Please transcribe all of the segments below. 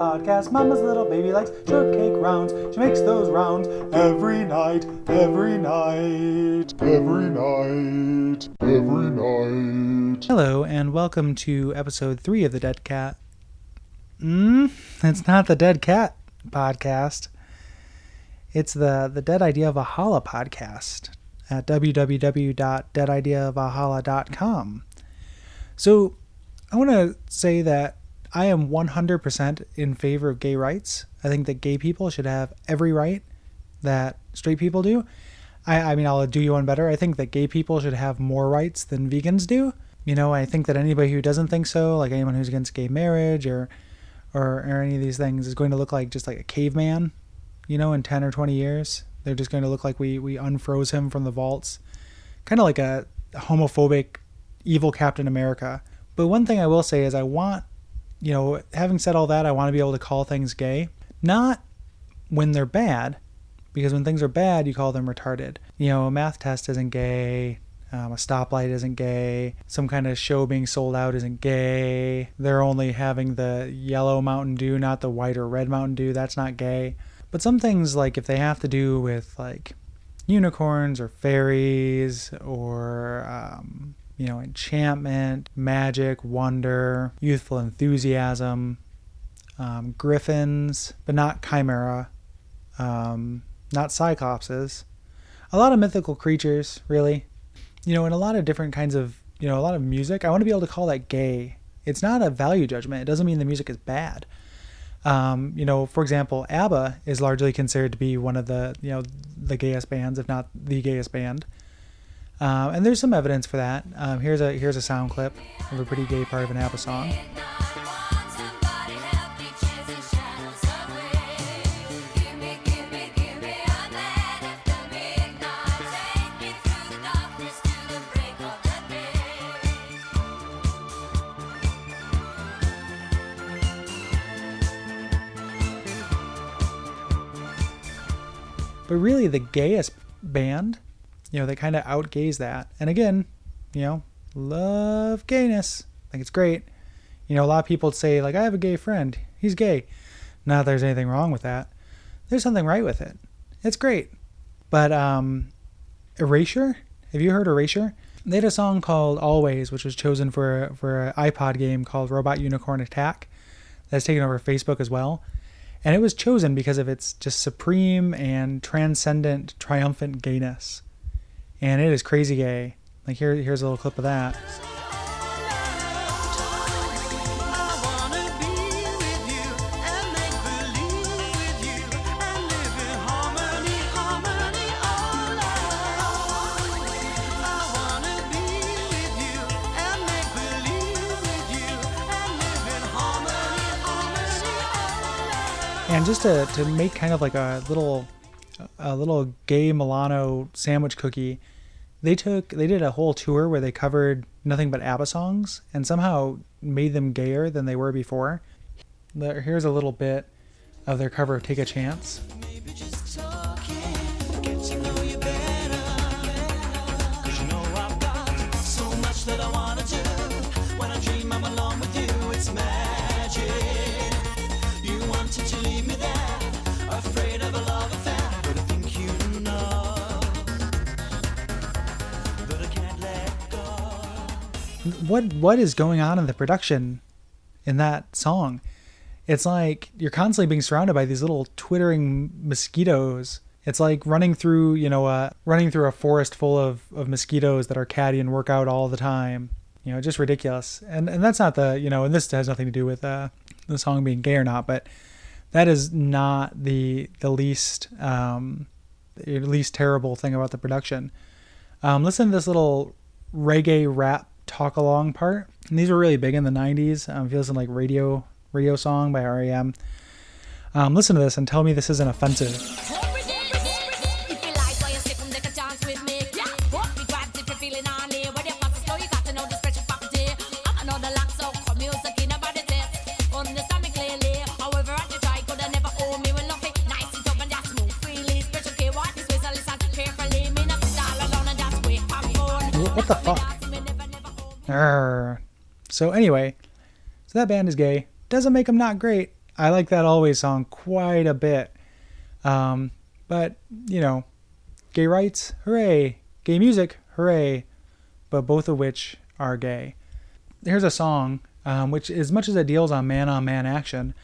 podcast. Mama's little baby likes shortcake rounds. She makes those rounds every night, every night, every night, every night. Hello, and welcome to episode three of the Dead Cat. Mm, it's not the Dead Cat podcast. It's the the Dead Idea of a Valhalla podcast at www.deadideavalhalla.com. So, I want to say that I am 100% in favor of gay rights. I think that gay people should have every right that straight people do. I, I mean, I'll do you one better. I think that gay people should have more rights than vegans do. You know, I think that anybody who doesn't think so, like anyone who's against gay marriage or or, or any of these things, is going to look like just like a caveman you know, in 10 or 20 years. They're just going to look like we, we unfroze him from the vaults. Kind of like a homophobic, evil Captain America. But one thing I will say is I want, you know, having said all that, I want to be able to call things gay. Not when they're bad, because when things are bad, you call them retarded. You know, a math test isn't gay. Um, a stoplight isn't gay. Some kind of show being sold out isn't gay. They're only having the yellow Mountain Dew, not the white or red Mountain Dew. That's not gay. But some things, like if they have to do with like unicorns or fairies or, um, you know, enchantment, magic, wonder, youthful enthusiasm, um, griffins, but not chimera, um, not cyclopses. A lot of mythical creatures, really. You know, and a lot of different kinds of, you know, a lot of music. I want to be able to call that gay. It's not a value judgment. It doesn't mean the music is bad. Um, you know, for example, ABBA is largely considered to be one of the you know the gayest bands, if not the gayest band. Uh, and there's some evidence for that. Um, here's a here's a sound clip of a pretty gay part of an ABBA song. but really the gayest band, you know, they kind of outgaze that. And again, you know, love gayness. I think it's great. You know, a lot of people say like, I have a gay friend. He's gay. Not that there's anything wrong with that. There's something right with it. It's great. But um, Erasure, have you heard Erasure? They had a song called Always, which was chosen for for an iPod game called Robot Unicorn Attack. That's taken over Facebook as well. And it was chosen because of its just supreme and transcendent, triumphant gayness. And it is crazy gay. Like here, here's a little clip of that. and just to, to make kind of like a little a little gay Milano sandwich cookie, they took they did a whole tour where they covered nothing but ABBA songs and somehow made them gayer than they were before. Here's a little bit of their cover of "Take a Chance." What what is going on in the production in that song? It's like you're constantly being surrounded by these little twittering mosquitoes. It's like running through, you know, uh, running through a forest full of, of mosquitoes that are catty and work out all the time. You know, just ridiculous. And and that's not the, you know, and this has nothing to do with uh, the song being gay or not, but that is not the the least um, the least terrible thing about the production. Um, listen to this little reggae rap talk along part. And these were really big in the 90s. Um, if you listen to like radio, radio song by REM, um, listen to this and tell me this isn't offensive. What the fuck? Arrgh. So anyway, so that band is gay. Doesn't make them not great. I like that Always song quite a bit. Um, but you know, gay rights, hooray! Gay music, hooray! But both of which are gay. Here's a song um, which, as much as it deals on man on man action,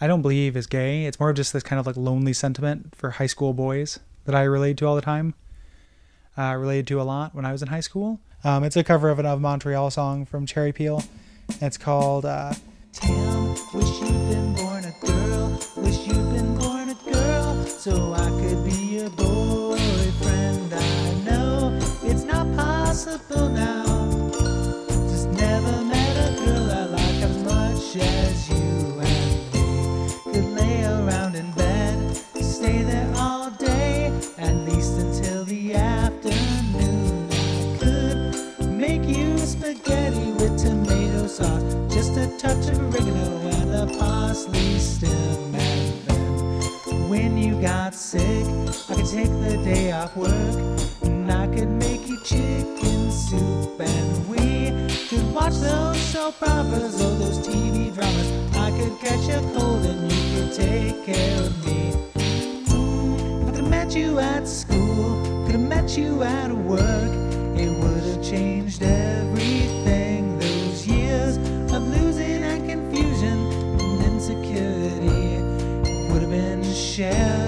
I don't believe is gay. It's more of just this kind of like lonely sentiment for high school boys that I relate to all the time. Uh, related to a lot when I was in high school. Um, it's a cover of an Of Montreal song from Cherry Peel. It's called uh, watch those soap operas those TV dramas. I could catch a cold, and you could take care of me. If I could have met you at school, could have met you at work, it would have changed everything. Those years of losing and confusion and insecurity would have been shared,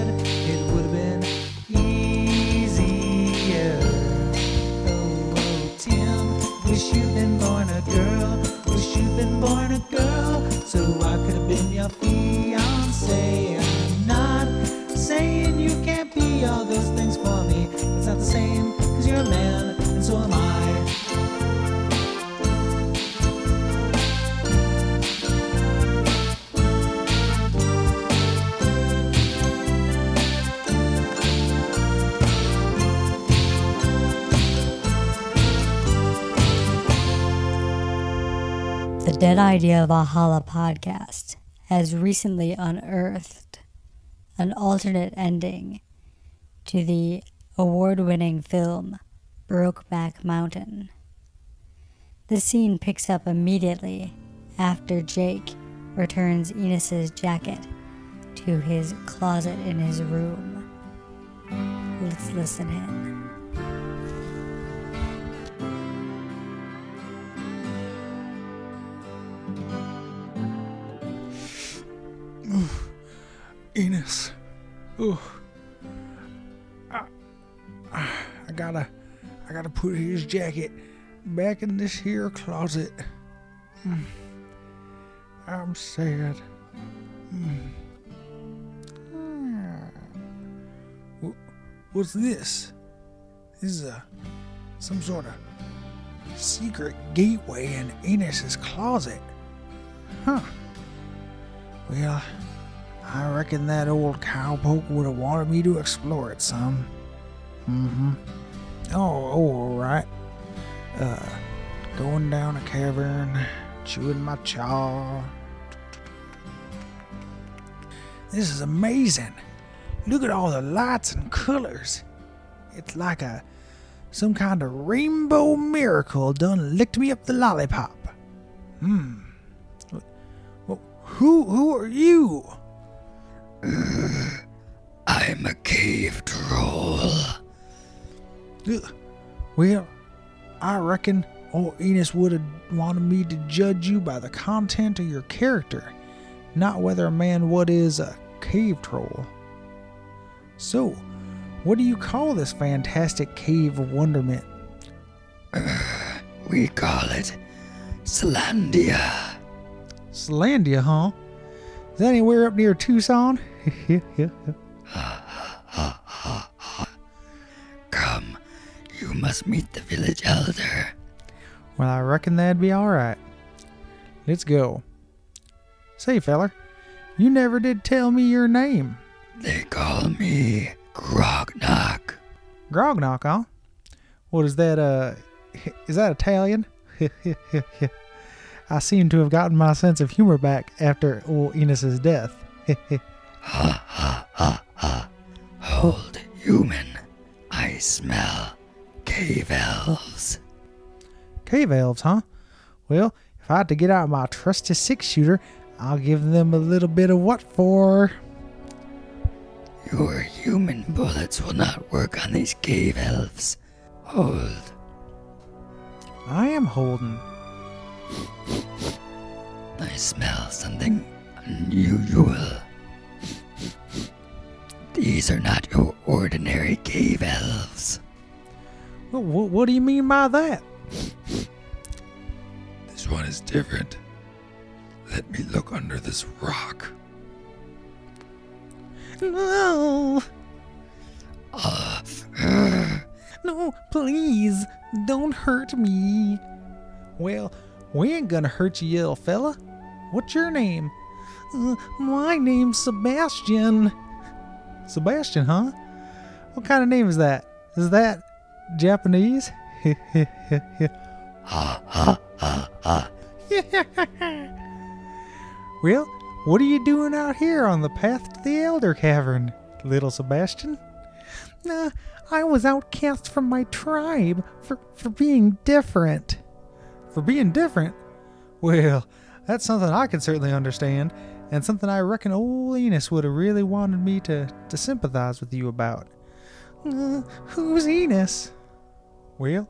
a girl, Dead Idea of Valhalla podcast has recently unearthed an alternate ending to the award winning film Brokeback Mountain. The scene picks up immediately after Jake returns Enos's jacket to his closet in his room. Let's listen in. Put his jacket back in this here closet. Mm. I'm sad. Mm. Ah. What's this? This is a some sort of secret gateway in Enos's closet. Huh. Well, I reckon that old cowpoke would have wanted me to explore it some. Mm-hmm. Oh, all right. Uh, going down a cavern, chewing my chaw. This is amazing. Look at all the lights and colors. It's like a some kind of rainbow miracle done licked me up the lollipop. Hmm. Well, who who are you? I'm a cave troll. Ugh. Well, I reckon old Enos would have wanted me to judge you by the content of your character, not whether a man what is a cave troll. So, what do you call this fantastic cave of wonderment? We call it Slandia. Slandia, huh? Is that anywhere up near Tucson? Come, ah, must meet the village elder. well, I reckon that'd be alright. Let's go. Say, feller, you never did tell me your name. They call me Grognock. Grognock, huh? What is that, uh, is that Italian? I seem to have gotten my sense of humor back after old Enos's death. Ha ha ha ha. Hold human. I smell cave elves. Cave elves, huh? Well, if I had to get out my trusty six shooter, I'll give them a little bit of what for. Your human bullets will not work on these cave elves. Hold. I am holding. I smell something unusual. These are not your ordinary cave elves. What, what, what do you mean by that? This one is different. Let me look under this rock. No, Uh, no, please, don't hurt me. Well, we ain't gonna hurt you, little fella. What's your name? Uh, my name's Sebastian. Sebastian, huh? What kind of name is that? Is that Japanese? ha ha ha ha. well, what are you doing out here on the path to the Elder Cavern, little Sebastian? Uh, I was outcast from my tribe for, for being different. For being different? Well, that's something I can certainly understand, and something I reckon old Enos would have really wanted me to, to sympathize with you about. Uh, who's Enos? Well,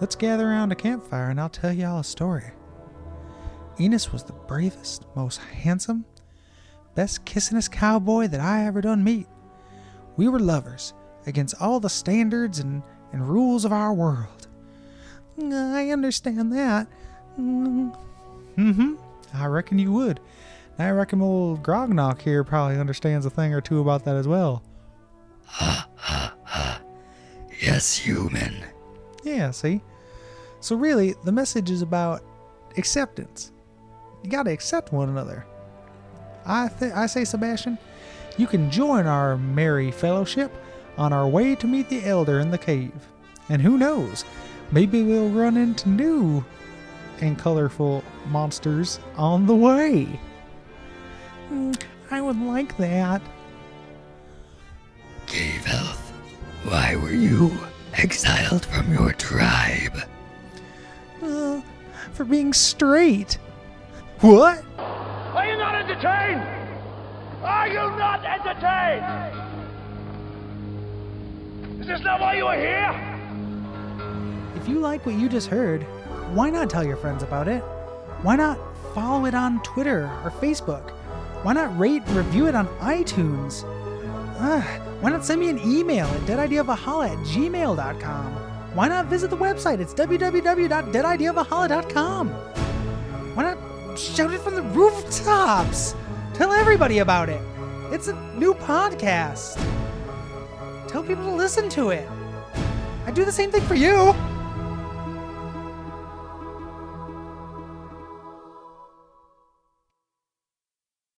let's gather around a campfire and I'll tell you all a story. Enos was the bravest, most handsome, best kissin'est cowboy that I ever done meet. We were lovers against all the standards and, and rules of our world. I understand that. Mm-hmm. I reckon you would. I reckon old Grognock here probably understands a thing or two about that as well. Yes, human. Yeah, see? So, really, the message is about acceptance. You gotta accept one another. I, th- I say, Sebastian, you can join our merry fellowship on our way to meet the elder in the cave. And who knows, maybe we'll run into new and colorful monsters on the way. Mm, I would like that. Why were you exiled from your tribe? Uh, for being straight. What? Are you not entertained? Are you not entertained? Is this not why you are here? If you like what you just heard, why not tell your friends about it? Why not follow it on Twitter or Facebook? Why not rate and review it on iTunes? Ah, why not send me an email at deadideavalhalla at gmail.com? Why not visit the website? It's www.deadideavalhalla.com. Why not shout it from the rooftops? Tell everybody about it. It's a new podcast. Tell people to listen to it. I do the same thing for you.